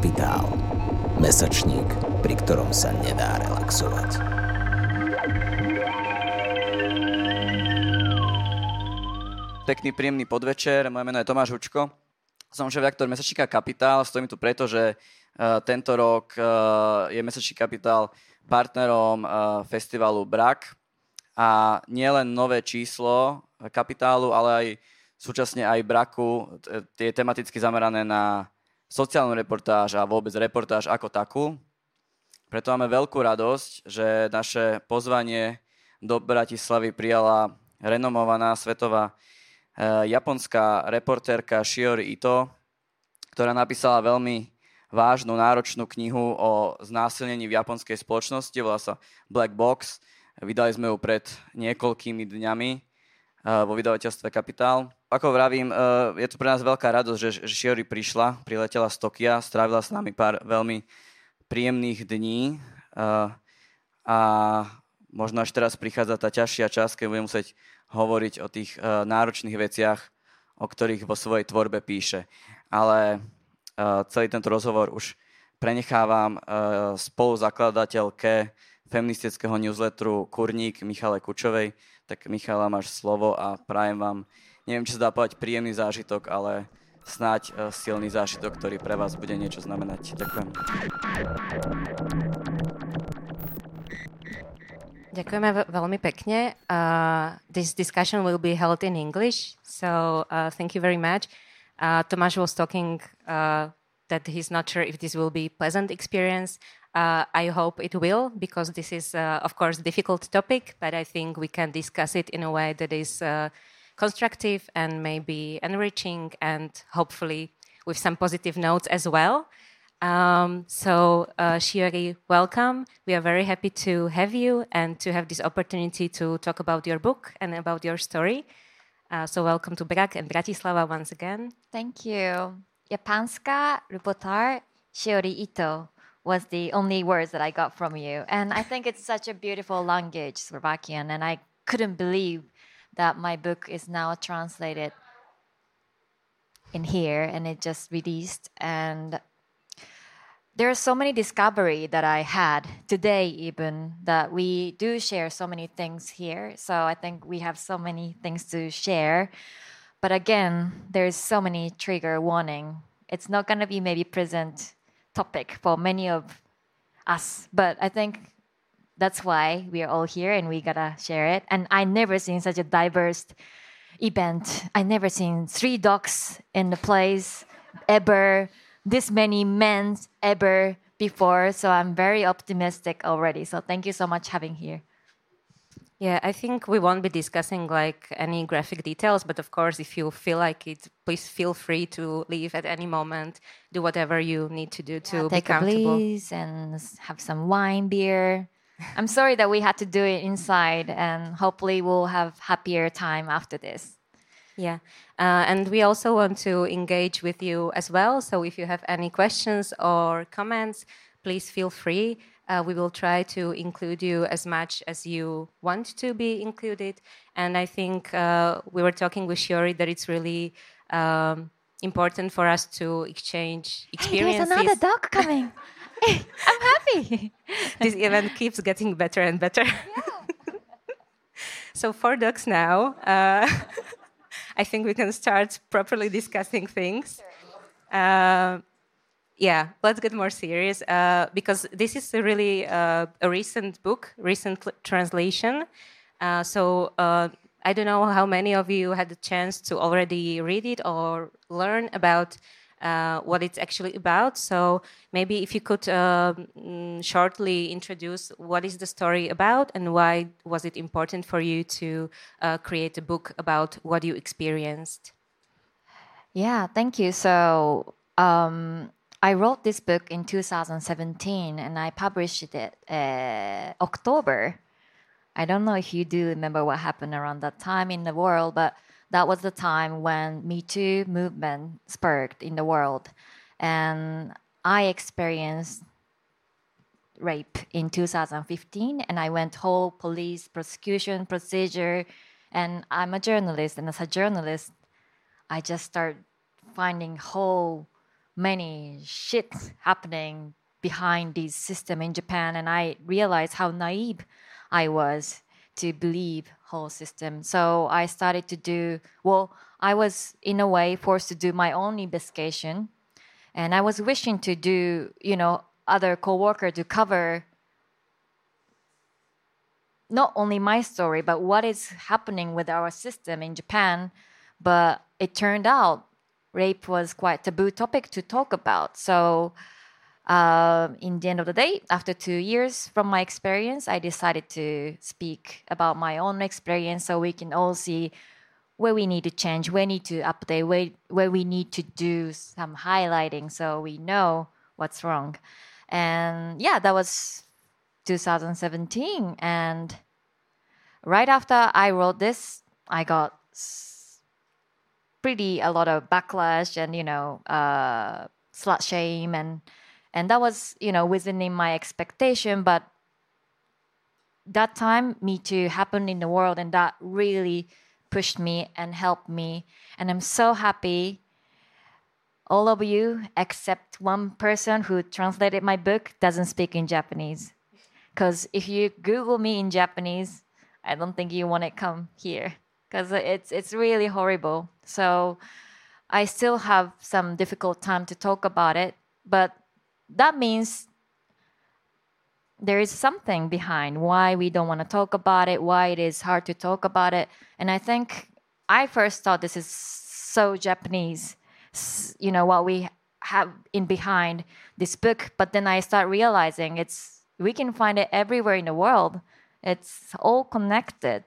Kapitál. Mesačník, pri ktorom sa nedá relaxovať. Pekný, príjemný podvečer. Moje meno je Tomáš Hučko. Som šéf-redaktor Mesačníka Kapitál. Stojím tu preto, že uh, tento rok uh, je Mesačný Kapitál partnerom uh, festivalu BRAK. A nielen nové číslo kapitálu, ale aj súčasne aj braku, je tematicky zamerané na sociálnu reportáž a vôbec reportáž ako takú. Preto máme veľkú radosť, že naše pozvanie do Bratislavy prijala renomovaná svetová e, japonská reportérka Shiori Ito, ktorá napísala veľmi vážnu, náročnú knihu o znásilnení v japonskej spoločnosti, volá sa Black Box. Vydali sme ju pred niekoľkými dňami e, vo vydavateľstve Kapitál. Ako vravím, eh, je to pre nás veľká radosť, že, Shiori prišla, priletela z Tokia, strávila s nami pár veľmi príjemných dní eh, a možno až teraz prichádza tá ťažšia časť, keď budem musieť hovoriť o tých eh, náročných veciach, o ktorých vo svojej tvorbe píše. Ale celý tento rozhovor už prenechávam spoluzakladateľke feministického newsletteru Kurník Michale Kučovej. Tak Michala, máš slovo a prajem vám neviem, či sa dá povedať príjemný zážitok, ale snáď uh, silný zážitok, ktorý pre vás bude niečo znamenať. Ďakujem. Ďakujeme veľmi pekne. Uh, this discussion will be held in English, so uh, thank you very much. Uh, Tomáš was talking uh, that he's not sure if this will be pleasant experience. Uh, I hope it will, because this is, uh, of course, a difficult topic, but I think we can discuss it in a way that is uh, constructive and maybe enriching and hopefully with some positive notes as well. Um, so, uh, Shiori, welcome. We are very happy to have you and to have this opportunity to talk about your book and about your story. Uh, so, welcome to Brak and Bratislava once again. Thank you. Japanska reporter Shiori Ito was the only words that I got from you. And I think it's such a beautiful language, Slovakian, and I couldn't believe that my book is now translated in here and it just released. And there are so many discovery that I had today even that we do share so many things here. So I think we have so many things to share. But again there's so many trigger warning. It's not going to be maybe present topic for many of us but I think that's why we are all here and we gotta share it. And I never seen such a diverse event. I never seen three dogs in the place ever, this many men ever before. So I'm very optimistic already. So thank you so much having here. Yeah, I think we won't be discussing like any graphic details, but of course, if you feel like it, please feel free to leave at any moment. Do whatever you need to do to yeah, be comfortable. Take a and have some wine, beer. I'm sorry that we had to do it inside, and hopefully we'll have happier time after this. Yeah, uh, and we also want to engage with you as well. So if you have any questions or comments, please feel free. Uh, we will try to include you as much as you want to be included. And I think uh, we were talking with Shiori that it's really um, important for us to exchange experiences. Hey, there's another dog coming. I'm happy. this event keeps getting better and better. Yeah. so four dogs now. Uh, I think we can start properly discussing things. Uh, yeah, let's get more serious uh, because this is a really uh, a recent book, recent translation. Uh, so uh, I don't know how many of you had the chance to already read it or learn about uh, what it's actually about. So maybe if you could uh, shortly introduce what is the story about and why was it important for you to uh, create a book about what you experienced? Yeah, thank you. So um, I wrote this book in 2017 and I published it uh, October. I don't know if you do remember what happened around that time in the world, but that was the time when Me Too movement sparked in the world, and I experienced rape in 2015, and I went whole police prosecution procedure, and I'm a journalist, and as a journalist, I just start finding whole many shits happening behind this system in Japan, and I realized how naive I was to believe whole system. So I started to do well. I was in a way forced to do my own investigation, and I was wishing to do you know other coworker to cover not only my story but what is happening with our system in Japan. But it turned out rape was quite a taboo topic to talk about. So uh, in the end of the day, after two years from my experience, I decided to speak about my own experience so we can all see where we need to change, where we need to update, where, where we need to do some highlighting so we know what's wrong. And yeah, that was 2017. And right after I wrote this, I got pretty a lot of backlash and you know uh, slut shame and and that was you know within my expectation but that time me too happened in the world and that really pushed me and helped me. And i'm so happy all of you except one person who translated my book doesn't speak in japanese. Because if you google me in japanese i don't think you want to come here because it's it's really horrible. So I still have some difficult time to talk about it, but that means there is something behind why we don't want to talk about it, why it is hard to talk about it. And I think I first thought this is so Japanese, you know, what we have in behind this book, but then I start realizing it's we can find it everywhere in the world. It's all connected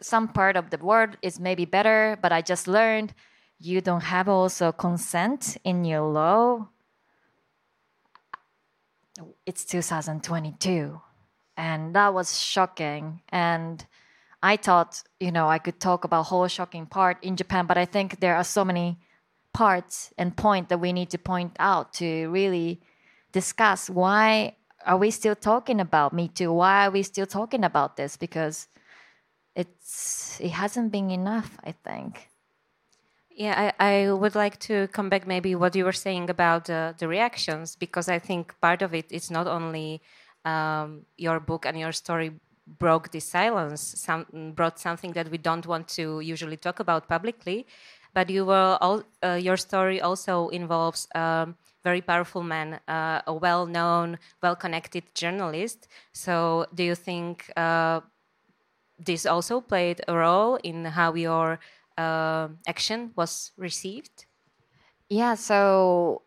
some part of the world is maybe better, but I just learned you don't have also consent in your law. It's 2022. And that was shocking. And I thought, you know, I could talk about whole shocking part in Japan, but I think there are so many parts and point that we need to point out to really discuss why are we still talking about me too? Why are we still talking about this? Because it's it hasn't been enough i think yeah I, I would like to come back maybe what you were saying about uh, the reactions because i think part of it is not only um, your book and your story broke the silence some brought something that we don't want to usually talk about publicly but you were all, uh, your story also involves a um, very powerful man, uh, a well-known, well-connected journalist. So, do you think uh, this also played a role in how your uh, action was received? Yeah, so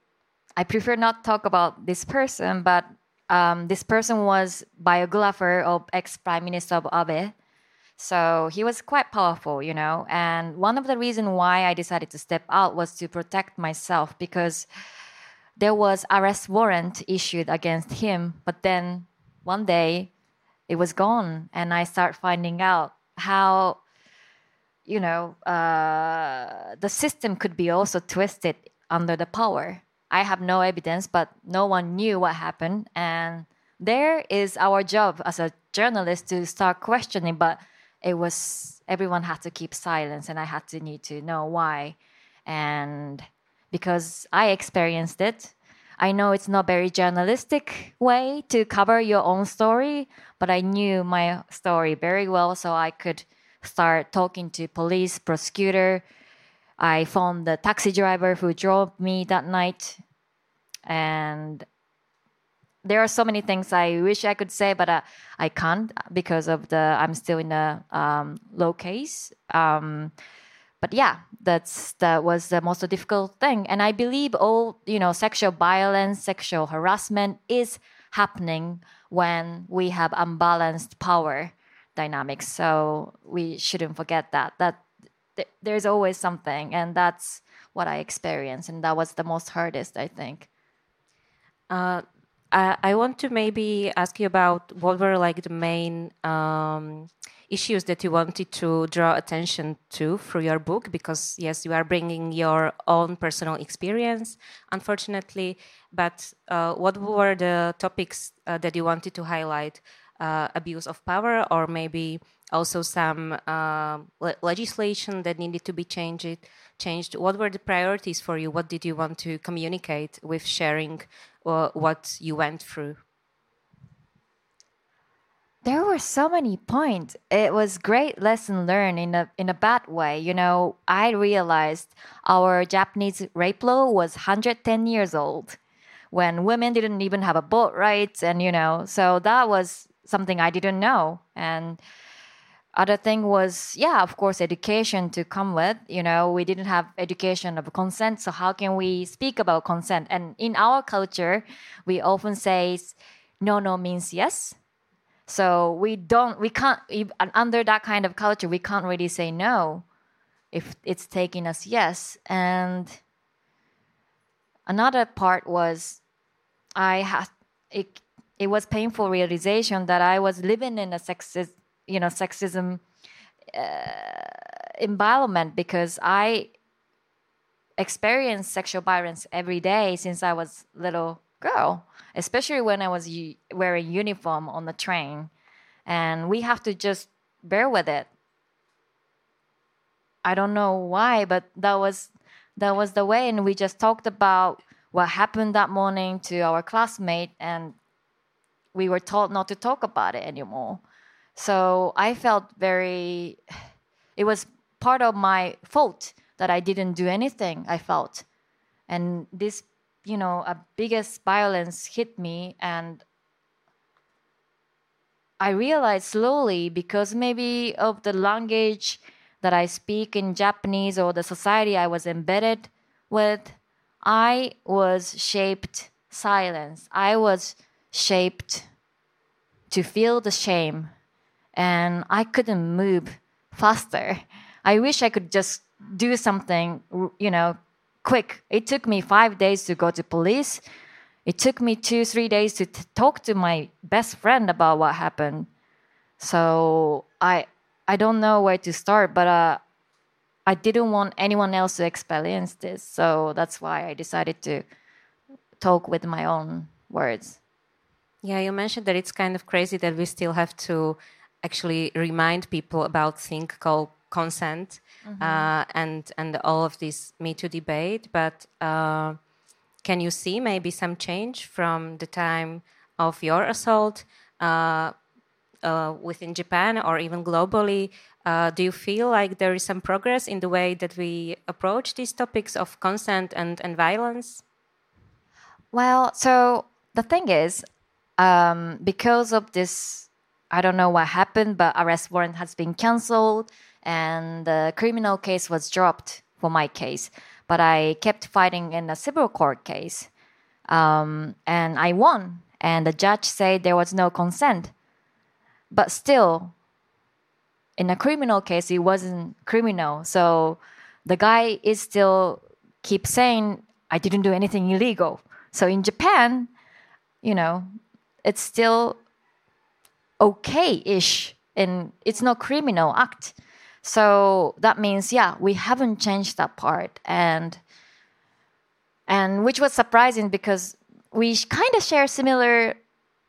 I prefer not to talk about this person, but um, this person was biographer of ex Prime Minister of Abe. So he was quite powerful, you know. And one of the reasons why I decided to step out was to protect myself because there was arrest warrant issued against him. But then one day it was gone and i start finding out how you know uh, the system could be also twisted under the power. I have no evidence but no one knew what happened and there is our job as a journalist to start questioning but it was everyone had to keep silence and i had to need to know why. And because i experienced it I know it's not very journalistic way to cover your own story, but I knew my story very well, so I could start talking to police, prosecutor. I found the taxi driver who drove me that night, and there are so many things I wish I could say, but uh, I can't because of the I'm still in a um, low case. Um, but yeah, that's that was the most difficult thing. And I believe all you know, sexual violence, sexual harassment is happening when we have unbalanced power dynamics. So we shouldn't forget that that th- there's always something, and that's what I experienced, and that was the most hardest, I think. Uh, I, I want to maybe ask you about what were like the main. Um, issues that you wanted to draw attention to through your book because yes you are bringing your own personal experience unfortunately but uh, what were the topics uh, that you wanted to highlight uh, abuse of power, or maybe also some uh, le- legislation that needed to be changed. Changed. What were the priorities for you? What did you want to communicate with sharing uh, what you went through? There were so many points. It was great lesson learned in a in a bad way. You know, I realized our Japanese rape law was 110 years old when women didn't even have a vote rights and you know, so that was something I didn't know. And other thing was yeah, of course education to come with. You know, we didn't have education of consent, so how can we speak about consent? And in our culture, we often say no no means yes so we don't, we can't, under that kind of culture, we can't really say no if it's taking us yes. And another part was I had, it, it was painful realization that I was living in a sexist, you know, sexism uh, environment because I experienced sexual violence every day since I was little girl especially when I was wearing uniform on the train, and we have to just bear with it. I don't know why, but that was that was the way, and we just talked about what happened that morning to our classmate, and we were told not to talk about it anymore. So I felt very. It was part of my fault that I didn't do anything. I felt, and this you know a biggest violence hit me and i realized slowly because maybe of the language that i speak in japanese or the society i was embedded with i was shaped silence. I was shaped to feel the shame and i couldn't move faster. I wish i could just do something you know quick. It took me five days to go to police. It took me two, three days to talk to my best friend about what happened. So I, I don't know where to start, but uh, I didn't want anyone else to experience this. So that's why I decided to talk with my own words. Yeah, you mentioned that it's kind of crazy that we still have to actually remind people about thing called consent mm-hmm. uh, and and all of this Me Too debate. But uh, can you see maybe some change from the time of your assault uh, uh within Japan or even globally? Uh, do you feel like there is some progress in the way that we approach these topics of consent and, and violence? Well, so the thing is, um, because of this, I don't know what happened, but arrest warrant has been cancelled and the criminal case was dropped for my case. But I kept fighting in a civil court case, um, and I won. And the judge said there was no consent. But still, in a criminal case, it wasn't criminal. So the guy is still keep saying I didn't do anything illegal. So in Japan, you know, it's still okay-ish, and it's not criminal act. So that means, yeah, we haven't changed that part, and and which was surprising because we kind of share similar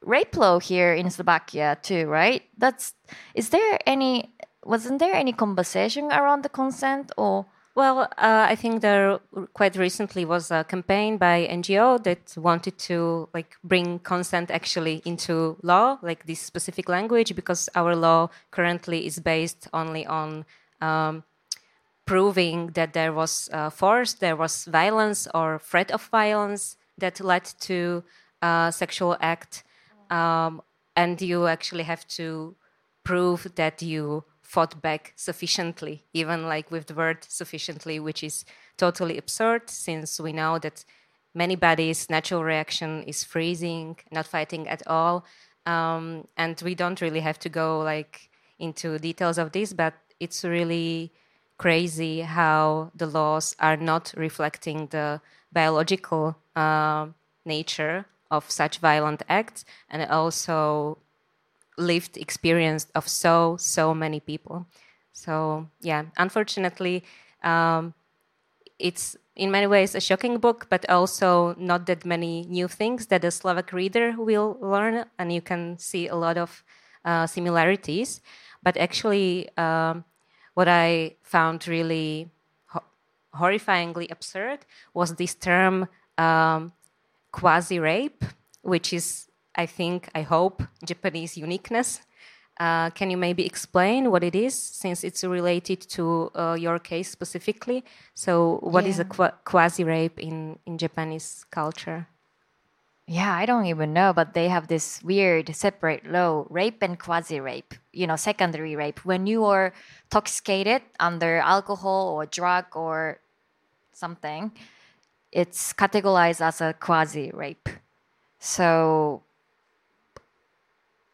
rape law here in Slovakia too, right? That's is there any wasn't there any conversation around the consent or well, uh, I think there quite recently was a campaign by NGO that wanted to like bring consent actually into law, like this specific language, because our law currently is based only on um, proving that there was uh, force, there was violence or threat of violence that led to a sexual act, um, and you actually have to prove that you fought back sufficiently, even like with the word sufficiently, which is totally absurd since we know that many bodies' natural reaction is freezing, not fighting at all. Um, and we don't really have to go like into details of this, but it's really crazy how the laws are not reflecting the biological uh, nature of such violent acts and also lived experience of so so many people so yeah unfortunately um, it's in many ways a shocking book but also not that many new things that a slovak reader will learn and you can see a lot of uh, similarities. But actually, um, what I found really ho- horrifyingly absurd was this term um, quasi rape, which is, I think, I hope, Japanese uniqueness. Uh, can you maybe explain what it is, since it's related to uh, your case specifically? So, what is a Yeah. quasi rape in, in Japanese culture? Yeah, I don't even know, but they have this weird separate law rape and quasi rape, you know, secondary rape. When you are intoxicated under alcohol or drug or something, it's categorized as a quasi rape. So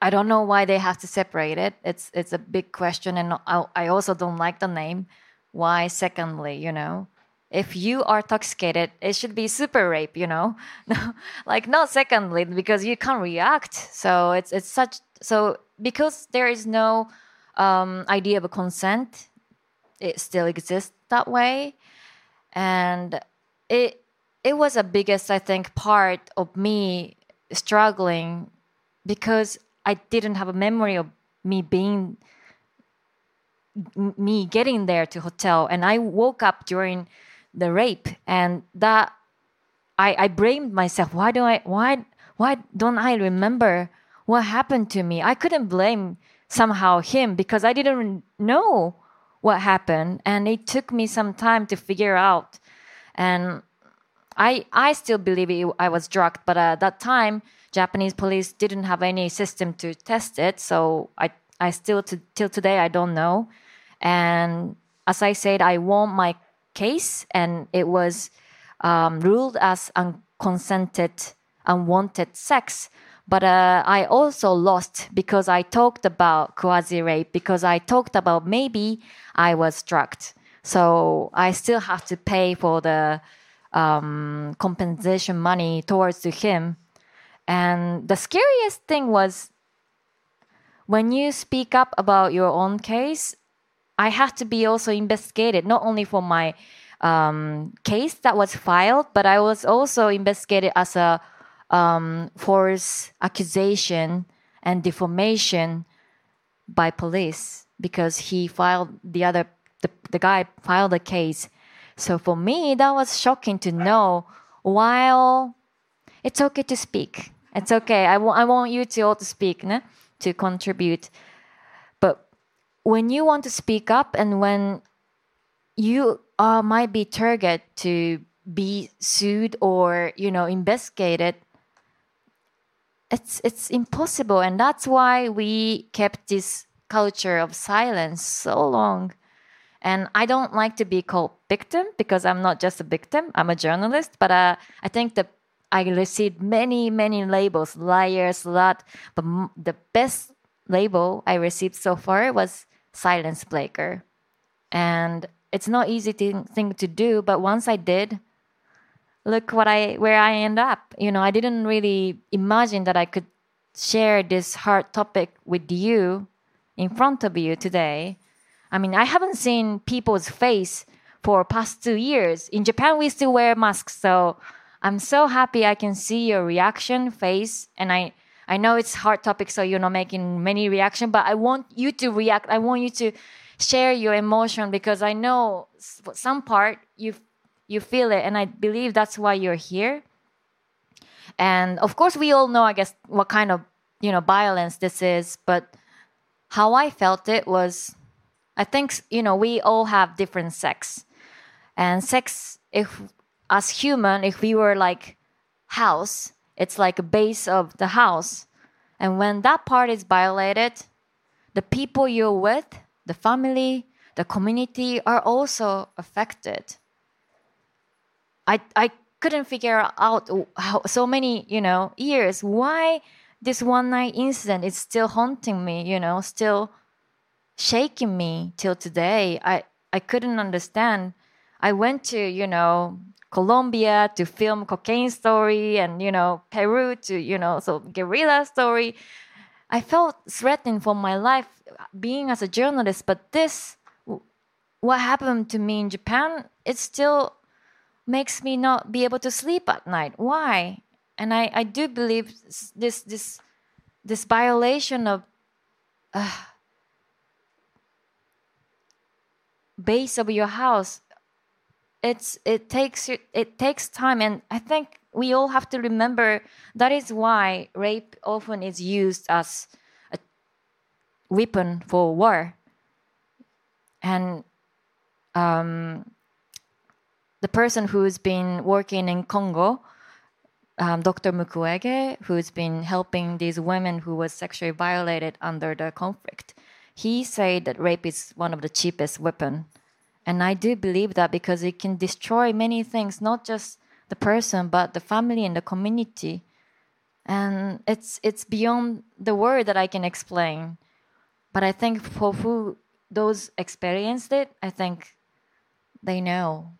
I don't know why they have to separate it. It's it's a big question, and I, I also don't like the name. Why? Secondly, you know, if you are intoxicated, it should be super rape, you know, like not secondly because you can't react. So it's it's such so because there is no um, idea of a consent, it still exists that way, and it it was the biggest I think part of me struggling because I didn't have a memory of me being me getting there to hotel. And I woke up during the rape and that I, I blamed myself. Why do I why why don't I remember what happened to me? I couldn't blame somehow him because I didn't know what happened and it took me some time to figure out. And I I still believe it, I was drugged, but at that time Japanese police didn't have any system to test it, so I I still to, till today I don't know. And as I said, I won my case, and it was um, ruled as unconsented, unwanted sex. But uh, I also lost because I talked about quasi rape because I talked about maybe I was drugged. So I still have to pay for the um, compensation money towards to him. And the scariest thing was when you speak up about your own case, I have to be also investigated, not only for my um, case that was filed, but I was also investigated as a um, false accusation and defamation by police because he filed the other the, the guy filed a case. So for me that was shocking to know while it's okay to speak it's okay. I, want you to all to speak ne? to contribute. But when you want to speak up and when you uh, might be target to be sued or you know investigated it's it's impossible. And that's why we kept this culture of silence so long. And i don't like to be called victim because i'm not just a victim. I'm a journalist. But uh, i think that i received many many labels liar slut but the best label i received so far was silence breaker and it's not easy thing, thing to do but once i did look what I where I end up. You know, I didn't really imagine that I could share this hard topic with you in front of you today. I mean, I haven't seen people's face for past two years. In Japan, we still wear masks, so I'm so happy I can see your reaction face, and I. I know it's hard topic, so you're not making many reaction, but I want you to react. I want you to share your emotion because I know some part you you feel it and i believe that's why you're here and of course we all know i guess what kind of you know violence this is but how i felt it was i think you know we all have different sex and sex if as human if we were like house it's like a base of the house and when that part is violated the people you're with the family the community are also affected I I couldn't figure out how so many you know years why this one night incident is still haunting me. You know, still shaking me till today. I I couldn't understand. I went to you know Colombia to film cocaine story and you know Peru to you know so guerrilla story. I felt threatened for my life being as a journalist, but this what happened to me in Japan, it still makes me not be able to sleep at night. Why? And I, I do believe this this this violation of uh, base of your house it's it takes it takes time and i think we all have to remember that is why rape often is used as a weapon for war. And um, the person who's been working in congo um, dr mukwege who's been helping these women who was sexually violated under the conflict he said that rape is one of the cheapest weapon and I do believe that because it can destroy many things, not just the person, but the family and the community. And it's it's beyond the word that I can explain. But I think for who those experienced it, I think they know.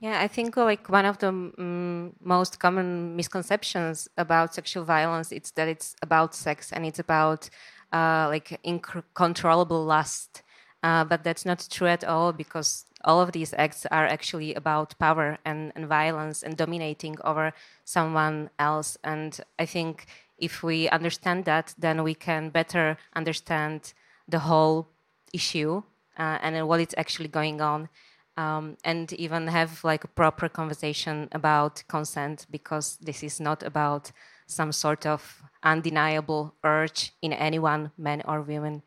Yeah, I think like one of the um, most common misconceptions about sexual violence is that it's about sex and it's about uh, like uncontrollable lust uh, but that's not true at all because all of these acts are actually about power and, and violence and dominating over someone else. And I think if we understand that, then we can better understand the whole issue uh, and what is actually going on. Um, and even have like a proper conversation about consent because this is not about some sort of undeniable urge in anyone, man or woman.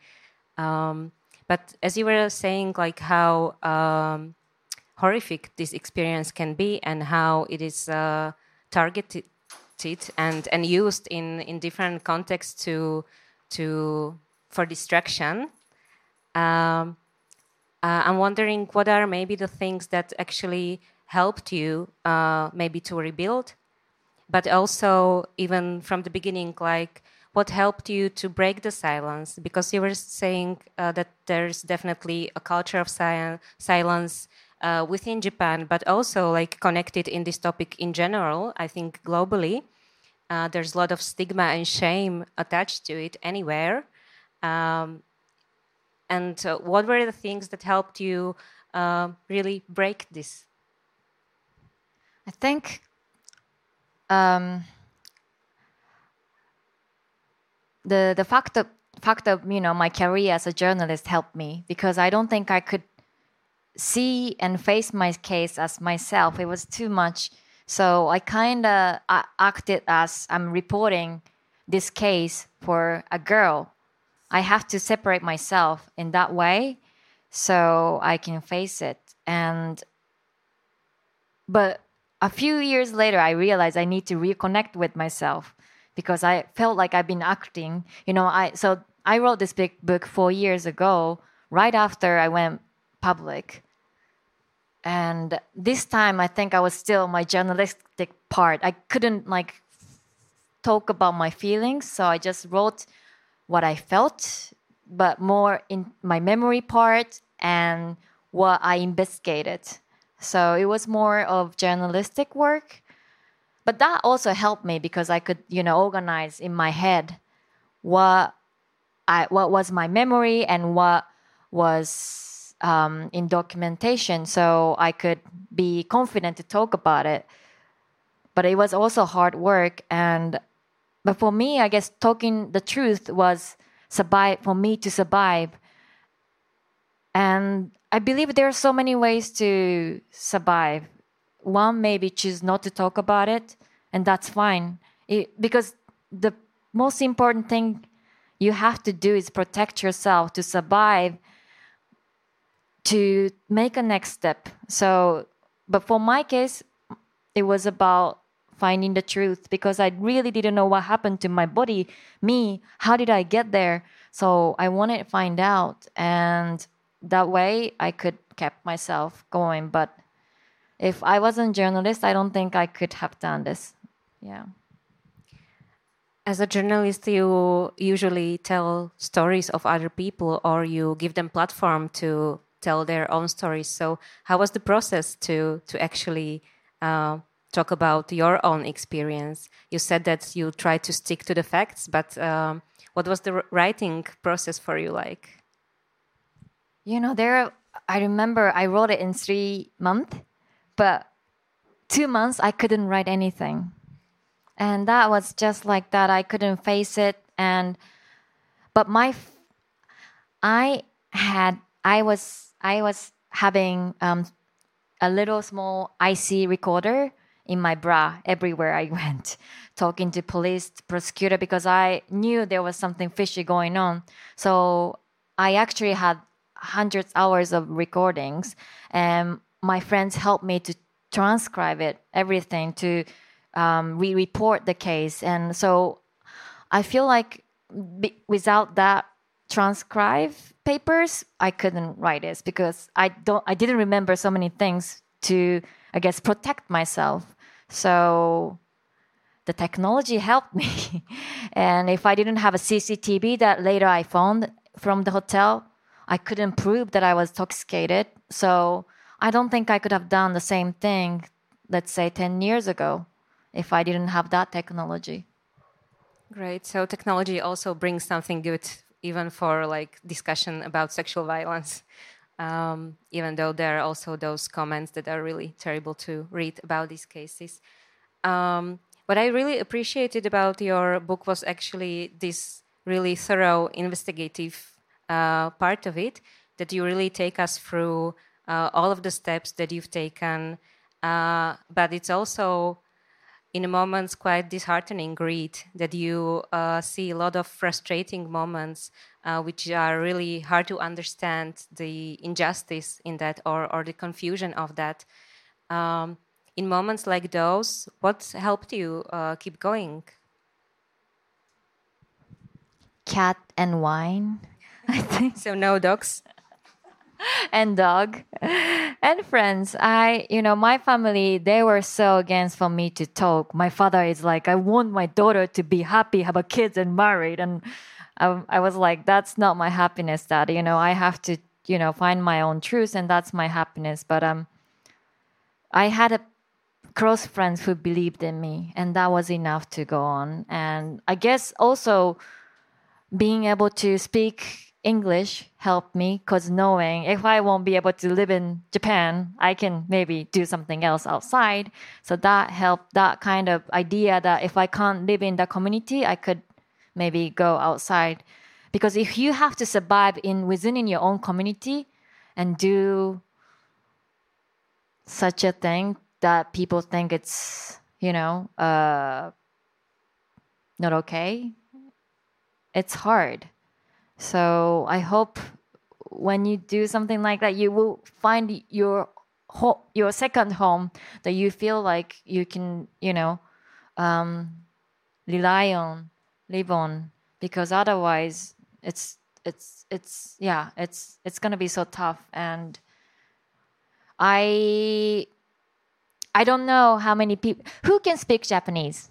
Um, but as you were saying, like how um, horrific this experience can be and how it is uh, targeted and and used in in different contexts to to for distraction. Um, uh, I'm wondering what are maybe the things that actually helped you uh, maybe to rebuild, but also even from the beginning, like what helped you to break the silence? Because you were saying uh, that there's definitely a culture of si- silence uh, within Japan, but also like connected in this topic in general. I think globally, uh, there's a lot of stigma and shame attached to it anywhere. Um, and uh, what were the things that helped you uh, really break this? I think. Um, the the fact of fact of you know my career as a journalist helped me because I don't think I could see and face my case as myself. It was too much. So I kind of uh, acted as I'm reporting this case for a girl. I have to separate myself in that way so I can face it. And but a few years later I realized I need to reconnect with myself because I felt like I've been acting. You know, I so I wrote this big book four years ago, right after I went public. And this time, I think I was still my journalistic part. I couldn't like talk about my feelings, so I just wrote what I felt, but more in my memory part and what I investigated. So it was more of journalistic work but that also helped me because I could, you know, organize in my head what I what was my memory and what was um, in documentation, so I could be confident to talk about it. But it was also hard work, and but for me, I guess talking the truth was survive for me to survive. And I believe there are so many ways to survive one maybe choose not to talk about it, and that's fine. It, because the most important thing you have to do is protect yourself to survive, to make a next step. So, but for my case, it was about finding the truth because I really didn't know what happened to my body, me. How did I get there? So I wanted to find out, and that way I could keep myself going. But if I wasn't a journalist, I don't think I could have done this. Yeah. As a journalist, you usually tell stories of other people or you give them platform to tell their own stories. So, how was the process to to actually uh, talk about your own experience? You said that you try to stick to the facts, but um, what was the writing process for you like? You know, there. I remember I wrote it in three months but two months, I couldn't write anything. And that was just like that. I couldn't face it. And, but my, I had I was I was having um, a little small IC recorder in my bra everywhere I went, talking to police, prosecutor, because I knew there was something fishy going on. So I actually had hundreds hours of recordings, and my friends helped me to transcribe it, everything to um, re-report the case, and so I feel like without that transcribe papers, I couldn't write this because I don't I didn't remember so many things to I guess protect myself. So the technology helped me. and if I didn't have a CCTV that later I found from the hotel, I couldn't prove that I was intoxicated. So I don't think I could have done the same thing, let's say 10 years ago, if I didn't have that technology. Great. So technology also brings something good, even for like discussion about sexual violence. Um, even though there are also those comments that are really terrible to read about these cases. Um, what I really appreciated about your book was actually this really thorough investigative uh, part of it, that you really take us through uh, all of the steps that you've taken. Uh, but it's also in moments quite disheartening read that you uh, see a lot of frustrating moments uh, which are really hard to understand the injustice in that or, or the confusion of that um, in moments like those what helped you uh, keep going Cat and wine, I think. so no dogs and dog and friends. I you know my family they were so against for me to talk. My father is like i want my daughter to be happy have a kids and married. And I, I was like that's not my happiness dad you know i have to you know find my own truth and that's my happiness. But um i had a close friends who believed in me and that was enough to go on. And i guess also being able to speak English helped me because knowing if I won't be able to live in Japan, I can maybe do something else outside. So that helped that kind of idea that if I can't live in the community, I could maybe go outside. Because if you have to survive in within in your own community and do such a thing that people think it's, you know, uh, not okay, it's hard. So I hope when you do something like that, you will find your ho- your second home that you feel like you can, you know, um, rely on, live on, because otherwise, it's it's it's yeah, it's it's gonna be so tough. And I I don't know how many people who can speak Japanese.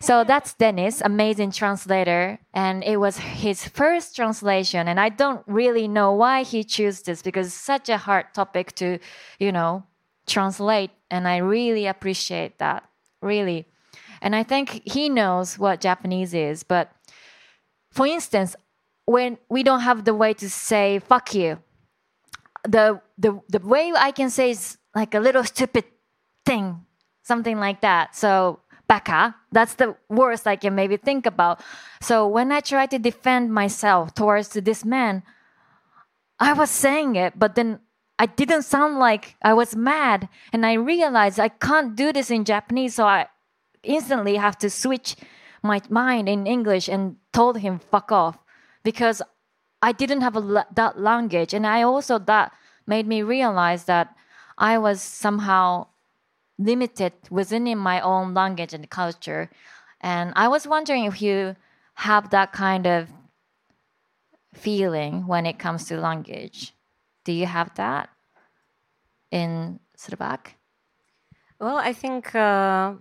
So that's Dennis, amazing translator, and it was his first translation. And I don't really know why he chose this because such a hard topic to, you know, translate. And I really appreciate that, really. And I think he knows what Japanese is. But for instance, when we don't have the way to say "fuck you," the the the way I can say is like a little stupid thing, something like that. So baka. That's the worst I can maybe think about. So when I tried to defend myself towards this man, I was saying it, but then I didn't sound like I was mad. And I realized I can't do this in Japanese. So I instantly have to switch my mind in English and told him, fuck off. Because I didn't have a, that language. And I also, that made me realize that I was somehow limited within in my own language and culture. And I was wondering if you have that kind of feeling when it comes to language. Do you have that in Slovak? Well, I think, uh,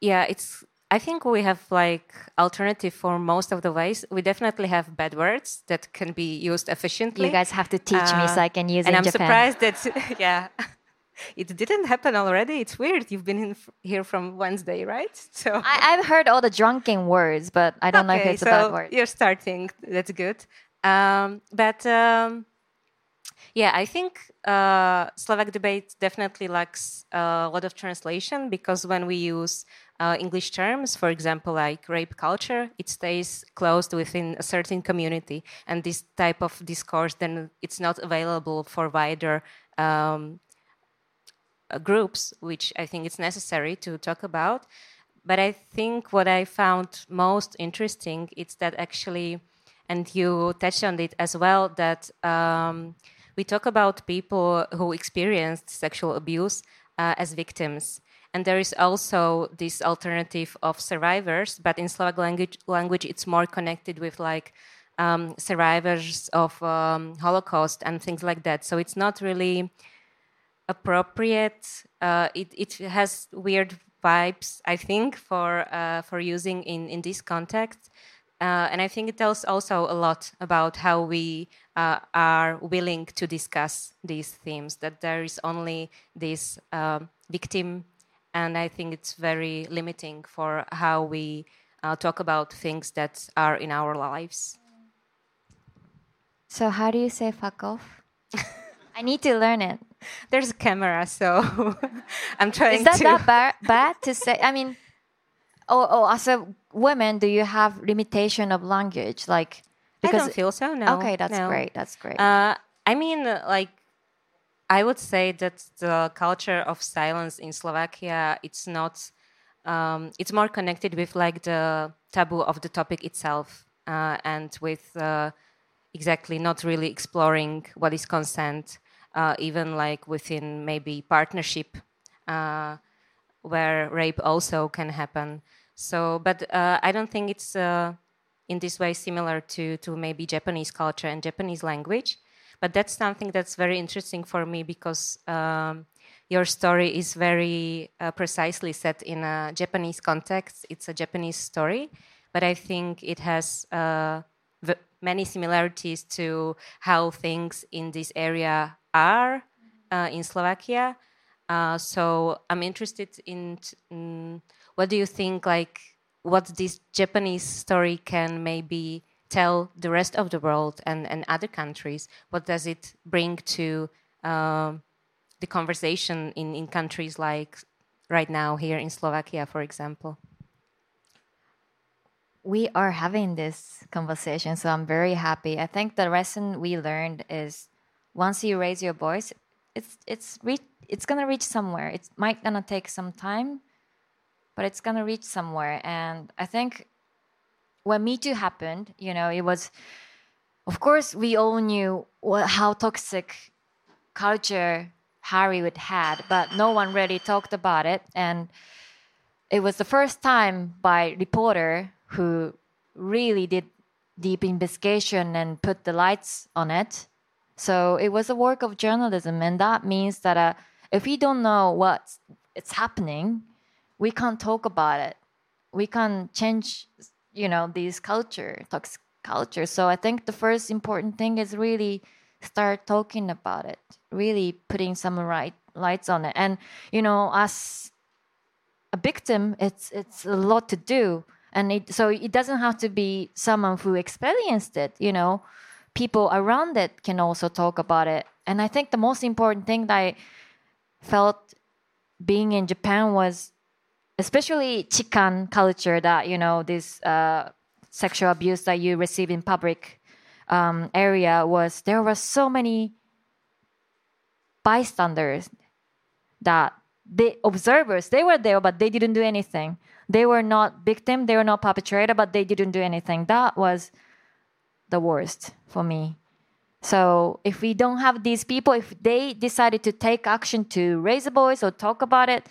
yeah, it's. I think we have like alternative for most of the ways. We definitely have bad words that can be used efficiently. You guys have to teach Uh, me so I can use and I'm Japan. surprised that yeah, it didn't happen already. It's weird. You've been in f- here from Wednesday, right? So I, I've heard all the drunken words, but I don't know if Okay, it's a bad word. You're starting. That's good. Um, but um, Yeah, I think uh, Slovak debate definitely lacks a lot of translation because when we use uh, English terms, for example, like rape culture, it stays closed within a certain community, and this type of discourse then it's not available for wider um, uh, groups, which I think it's necessary to talk about. But I think what I found most interesting is that actually, and you touched on it as well, that. Um, we talk about people who experienced sexual abuse uh, as victims. And there is also this alternative of survivors, but in Slovak language, language it's more connected with like um, survivors of um, Holocaust and things like that. So it's not really appropriate. Uh, it, it has weird vibes, I think, for uh, for using in in this context. Uh, and I think it tells also a lot about how we uh, are willing to discuss these themes, that there is only this uh, victim, and I think it's very limiting for how we uh, talk about things that are in our lives. So, how do you say fuck off? I need to learn it. There's a camera, so I'm trying to Is that to. that bad, bad to say? I mean, oh, oh, as a woman, do you have limitation of language? Like, I don't feel so. No. okay, that's no. great. That's great. Uh, I mean, like, I would say that the culture of silence in Slovakia, it's not. Um, it's more connected with like the taboo of the topic itself, uh, and with uh, exactly not really exploring what is consent, uh, even like within maybe partnership, uh, where rape also can happen. So, but uh, I don't think it's uh, in this way similar to to maybe Japanese culture and Japanese language. But that's something that's very interesting for me because um, your story is very uh, precisely set in a Japanese context. It's a Japanese story, but I think it has many similarities to how things in this area are uh, in Slovakia. Uh, so I'm interested in, in what do you think like what this Japanese story can maybe tell the rest of the world and, and other countries? What does it bring to um, the conversation in, in countries like right now here in Slovakia, for example? we are having this conversation, so I'm very happy. I think the lesson we learned is once you raise your voice, it's it's it's gonna reach somewhere. It might gonna take some time, but it's gonna reach somewhere. And I think when Me Too happened, you know, it was, of course, we all knew what, how toxic culture Hollywood had, but no one really talked about it. And it was the first time by reporter who really did deep investigation and put the lights on it. So it was a work of journalism, and that means that uh, if we don't know what's it's happening, we can't talk about it. We can't change, you know, this culture, toxic culture. So I think the first important thing is really start talking about it, really putting some right lights on it. And you know, as a victim, it's it's a lot to do and it, so it doesn't have to be someone who experienced it you know people around it can also talk about it. And i think the most important thing that i felt being in japan was especially chikan culture that you know this uh, sexual abuse that you receive in public um, area was there were so many bystanders that the observers they were there but they didn't do anything. They were not victim they were not perpetrator but they didn't do anything. That was the worst for me. So if we don't have these people if they decided to take action to raise a voice or talk about it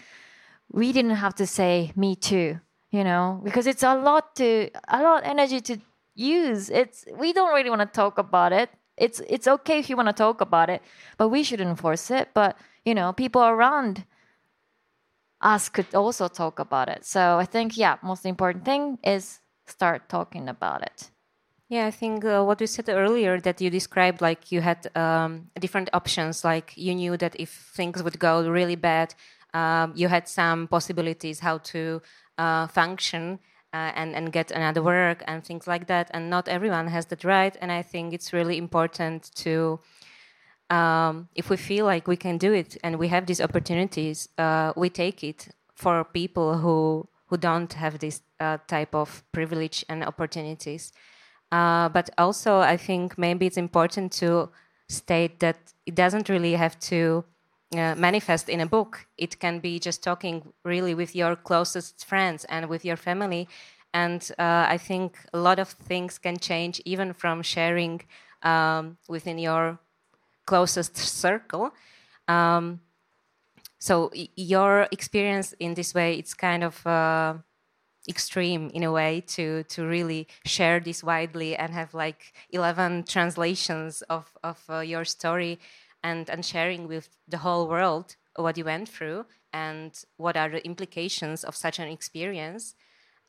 we didn't have to say me too you know? Because it's a lot to a lot of energy to use. It's we don't really want to talk about it. It's it's okay if you want to talk about it but we shouldn't force it. But you know people around us could also talk about it. So I think, yeah, most important thing is start talking about it. Yeah, I think uh, what you said earlier that you described, like you had um, different options. Like you knew that if things would go really bad, um, you had some possibilities how to uh, function uh, and and get another work and things like that. And not everyone has that right. And I think it's really important to um, if we feel like we can do it and we have these opportunities, uh, we take it for people who who don't have this uh, type of privilege and opportunities. Uh, but also, I think maybe it's important to state that it doesn't really have to uh, manifest in a book. It can be just talking really with your closest friends and with your family. And uh, I think a lot of things can change even from sharing um, within your closest circle. Um, so your experience in this way, it's kind of uh, extreme in a way to to really share this widely and have like 11 translations of of uh, your story and and sharing with the whole world what you went through and what are the implications of such an experience.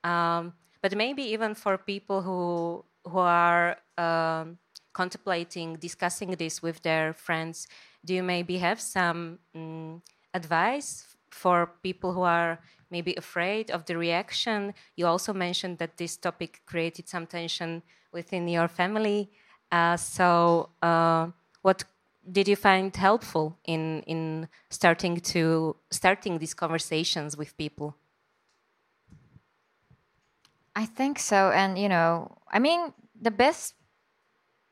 Um, but maybe even for people who who are um, contemplating discussing this with their friends do you maybe have some um, advice for people who are maybe afraid of the reaction. You also mentioned that this topic created some tension within your family. Uh, so, uh, what did you find helpful in in starting to starting these conversations with people? I think so, and you know, I mean, the best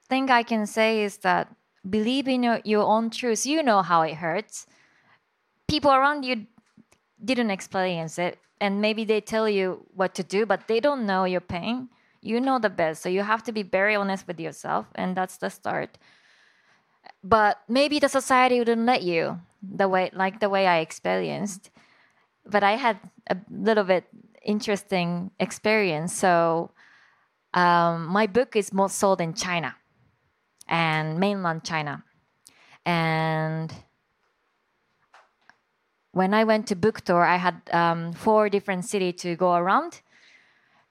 thing I can say is that believe in your, your own truth. You know how it hurts. People around you didn't experience it and maybe they tell you what to do but they don't know your pain. You know the best so you have to be very honest with yourself and that's the start. But maybe the society wouldn't let you the way like the way i experienced but i had a little bit interesting experience. So um, my book is most sold in china and mainland china. And when I went to book tour, I had um, four different cities to go around.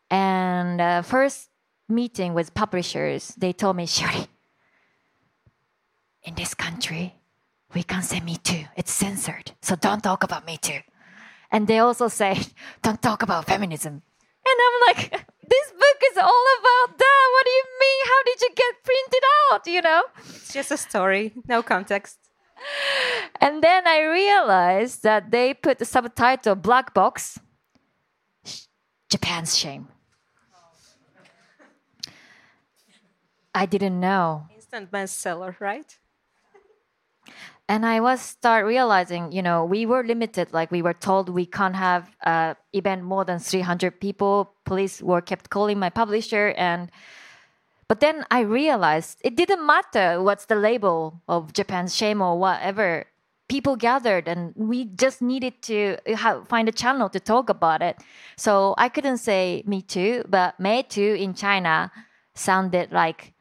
And uh, first meeting with publishers, they told me, Shiori, in this country, we can't say Me Too. It's censored. So don't talk about Me Too. And they also say, don't talk about feminism. And I'm like, this book is all about that. What do you mean? How did you get printed out? You know? It's just a story, no context and then I realized that they put the subtitle black box Japan's shame. I didn't know. Instant bestseller, right? And I was start realizing, you know, we were limited. Like we were told we can't have an event more than 300 people. Police were kept calling my publisher and but then I realized it didn't matter what's the label of Japan's shame or whatever. People gathered and we just needed to have, find a channel to talk about it. So I couldn't say me too, but me too in China sounded like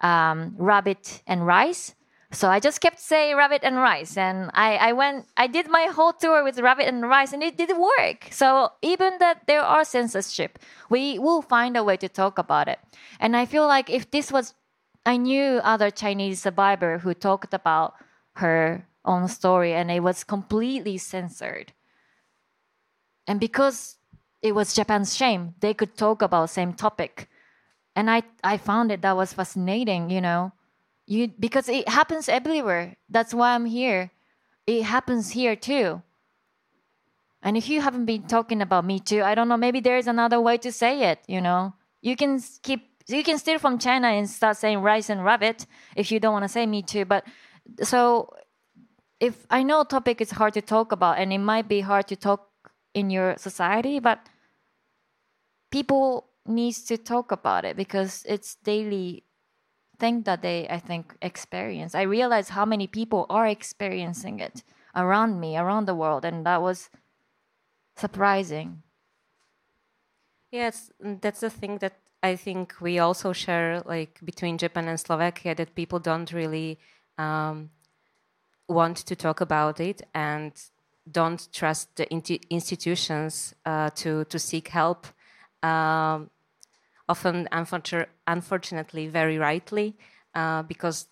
um, rabbit and rice. So I just kept saying rabbit and rice, and I, I went, I did my whole tour with rabbit and rice, and it didn't work. So even that there are censorship, we will find a way to talk about it. And I feel like if this was, I knew other Chinese survivor who talked about her own story, and it was completely censored. And because it was Japan's shame, they could talk about same topic, and I I found it that was fascinating, you know you because it happens everywhere. That's why I'm here. It happens here too. And if you haven't been talking about me too, I don't know, maybe there's another way to say it, you know. You can keep you can steal from China and start saying rice and rabbit if you don't want to say me too. But so if I know topic is hard to talk about and it might be hard to talk in your society, but people needs to talk about it because it's daily thing that they I think experience. I realized how many people are experiencing it around me, around the world, and that was surprising. Yes, that's the thing that I think we also share, like between Japan and Slovakia, that people don't really um, want to talk about it and don't trust the institutions uh, to to seek help. Um, often, unfortunately, very rightly, uh, because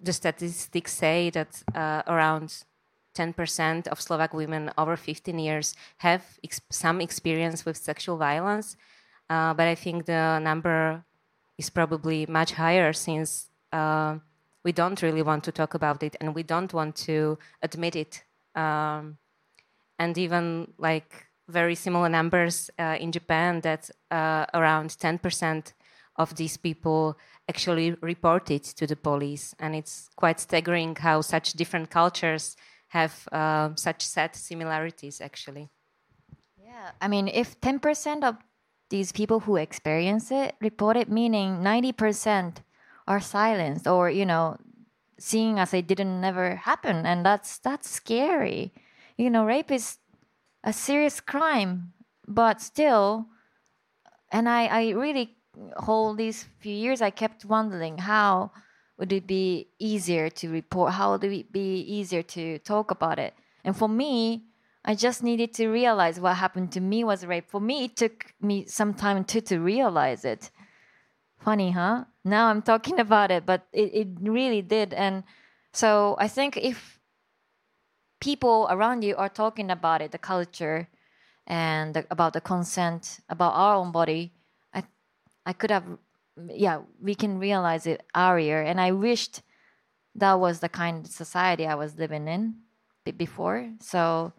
the statistics say that uh, around 10% of Slovak women over 15 years have ex- some experience with sexual violence. Uh, but I think the number is probably much higher since uh, we don't really want to talk about it and we don't want to admit it. Um, and even like very similar numbers uh, in Japan that uh, around 10% of these people actually reported to the police. And it's quite staggering how such different cultures have uh, such sad similarities, actually. Yeah, I mean, if 10% of these people who experience it report it, meaning 90% are silenced or, you know, seeing as it didn't never happen. And that's, that's scary. You know, rape is a serious crime, but still, and I, I really whole these few years I kept wondering how would it be easier to report? How would it be easier to talk about it? And for me, I just needed to realize what happened to me was rape. For me, it took me some time to to realize it. Funny, huh? Now I'm talking about it, but it, it really did. And so I think if people around you are talking about it, the culture, and the, about the consent, about our own body, I, I could have, yeah, we can realize it earlier. And I wished that was the kind of society I was living in before. So,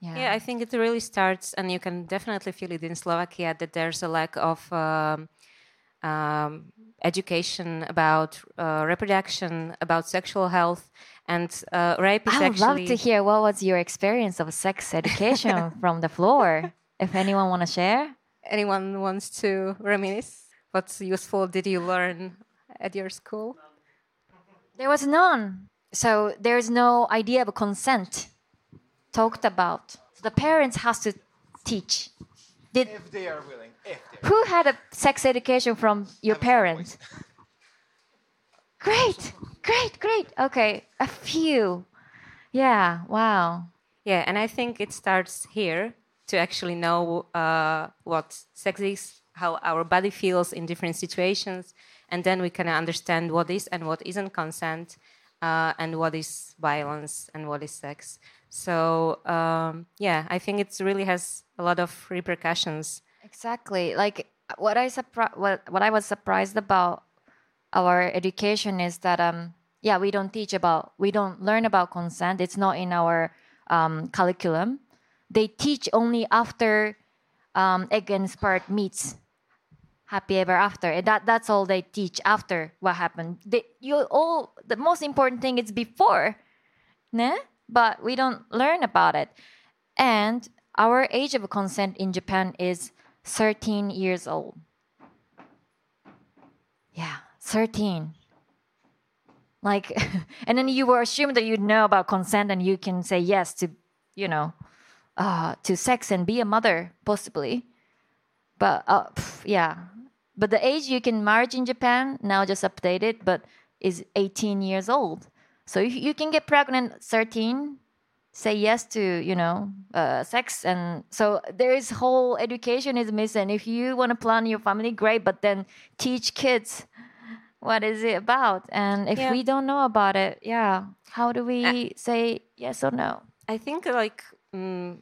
yeah. yeah, I think it really starts, and you can definitely feel it in Slovakia that there's a lack of um, um, education about uh, reproduction, about sexual health, and uh, rape is actually I would actually. love to hear what was your experience of sex education from the floor. If anyone want to share, anyone wants to reminisce, what useful did you learn at your school? There was none. So there's no idea of consent talked about. The parents has to teach. Did if they are willing. If they are. Who had a sex education from your parents? Great, great, great. Okay, a few. Yeah, wow. Yeah, and I think it starts here to actually know uh, what sex is, how our body feels in different situations, and then we can understand what is and what isn't consent, uh, and what is violence and what is sex. So um, yeah, I think it really has a lot of repercussions. Exactly. Like what I surpri- what what I was surprised about our education is that um yeah we don't teach about we don't learn about consent it's not in our um, curriculum they teach only after um, egg and meets happy ever after and that that's all they teach after what happened they, you all the most important thing is before né? But we don't learn about it. And our age of consent in japan is 13 years old. Yeah 13 like and then you were assumed that you know about consent and you can say yes to you know uh, to sex and be a mother possibly. But uh, pff, yeah. But the age you can marry in japan now just updated but is 18 years old so if you can get pregnant 13 say yes to you know uh, sex and so there is whole education is missing. If you want to plan your family great but then teach kids what is it about? And if yeah. we don't know about it yeah how do we say yes or no? I think like mm,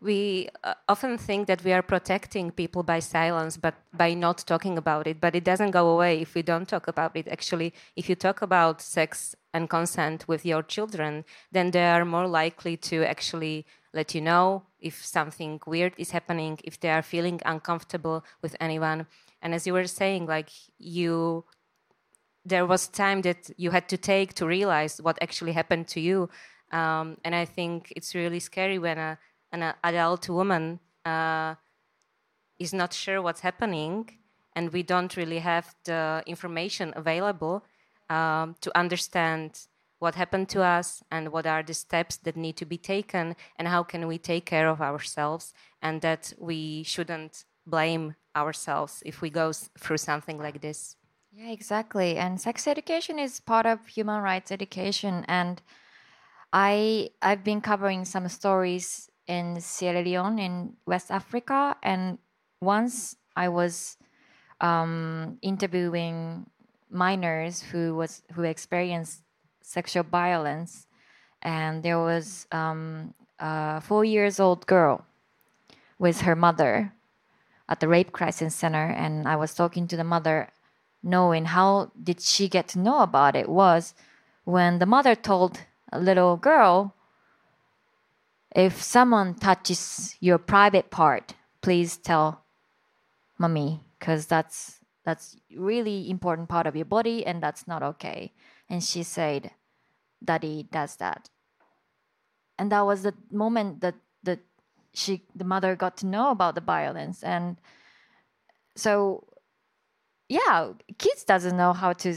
we uh, often think that we are protecting people by silence but by not talking about it but it doesn't go away if we don't talk about it. Actually if you talk about sex and consent with your children then they are more likely to actually let you know if something weird is happening if they are feeling uncomfortable with anyone and as you were saying like you there was time that you had to take to realize what actually happened to you. Um, and I think it's really scary when a, an adult woman uh, is not sure what's happening and we don't really have the information available um, to understand what happened to us and what are the steps that need to be taken and how can we take care of ourselves and that we shouldn't blame ourselves if we go through something like this. Yeah, exactly. And sex education is part of human rights education. And I I've been covering some stories in Sierra Leone in West Africa, and once I was um, interviewing minors who was who experienced sexual violence, and there was um, a four years old girl with her mother at the rape crisis center, and I was talking to the mother knowing how did she get to know about it was when the mother told a little girl if someone touches your private part please tell mommy because that's that's really important part of your body and that's not okay. And she said daddy does that. And that was the moment that that she the mother got to know about the violence. And so yeah kids doesn't know how to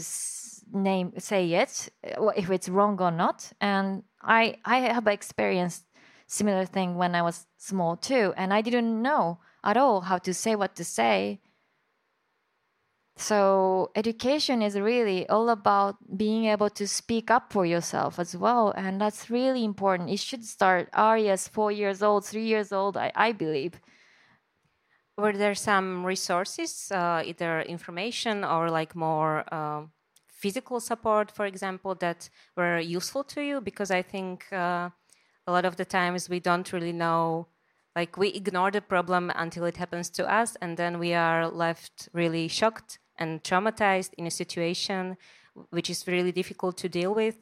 name say it if it's wrong or not. And i i have experienced similar thing when i was small too. And i didn't know at all how to say what to say so education is really all about being able to speak up for yourself as well and that's really important. It should start arias four years old three years old i, I believe. Were there some resources uh, either information or like more uh, physical support for example that were useful to you? Because i think uh, a lot of the times we don't really know like we ignore the problem until it happens to us and then we are left really shocked and traumatized in a situation which is really difficult to deal with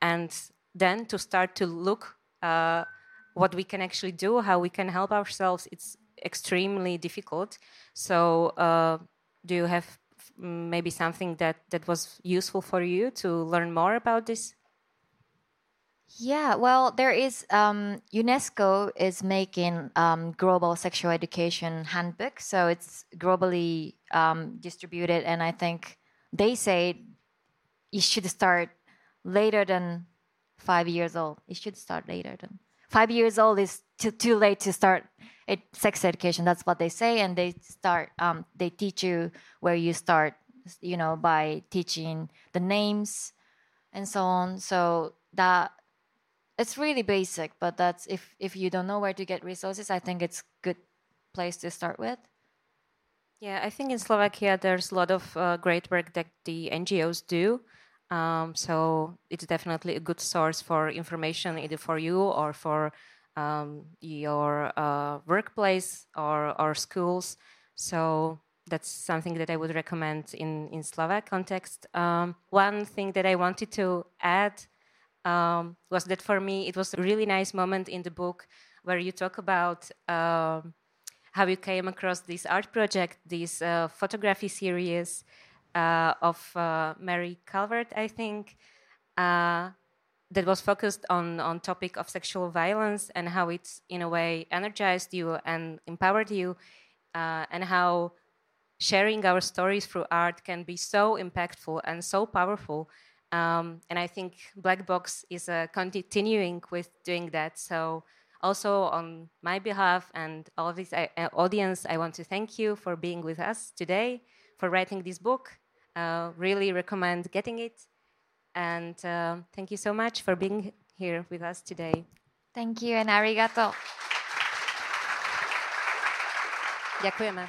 and then to start to look uh, what we can actually do how we can help ourselves it's extremely difficult. So uh, do you have maybe something that that was useful for you to learn more about this yeah, well, there is um, UNESCO is making um, global sexual education handbook, so it's globally um, distributed, and I think they say it should start later than five years old. It should start later than five years old is too too late to start it, sex education. That's what they say, and they start. Um, they teach you where you start, you know, by teaching the names and so on. So that it's really basic, but that's if if you don't know where to get resources, I think it's good place to start with. Yeah, I think in Slovakia there's a lot of uh, great work that the NGOs do. Um, so it's definitely a good source for information either for you or for um, your uh, workplace or, or schools. So that's something that I would recommend in, in Slovak context. Um, one thing that I wanted to add um, was that for me it was a really nice moment in the book where you talk about um, how you came across this art project, this uh, photography series uh, of uh, Mary Calvert, I think, uh, that was focused on on topic of sexual violence and how it's in a way energized you and empowered you, uh, and how sharing our stories through art can be so impactful and so powerful um, and I think Black Box is uh, continuing with doing that. So, also on my behalf and all of this uh, audience, I want to thank you for being with us today, for writing this book. Uh, really recommend getting it. And uh, thank you so much for being here with us today. Thank you and arigato. Ďakujeme.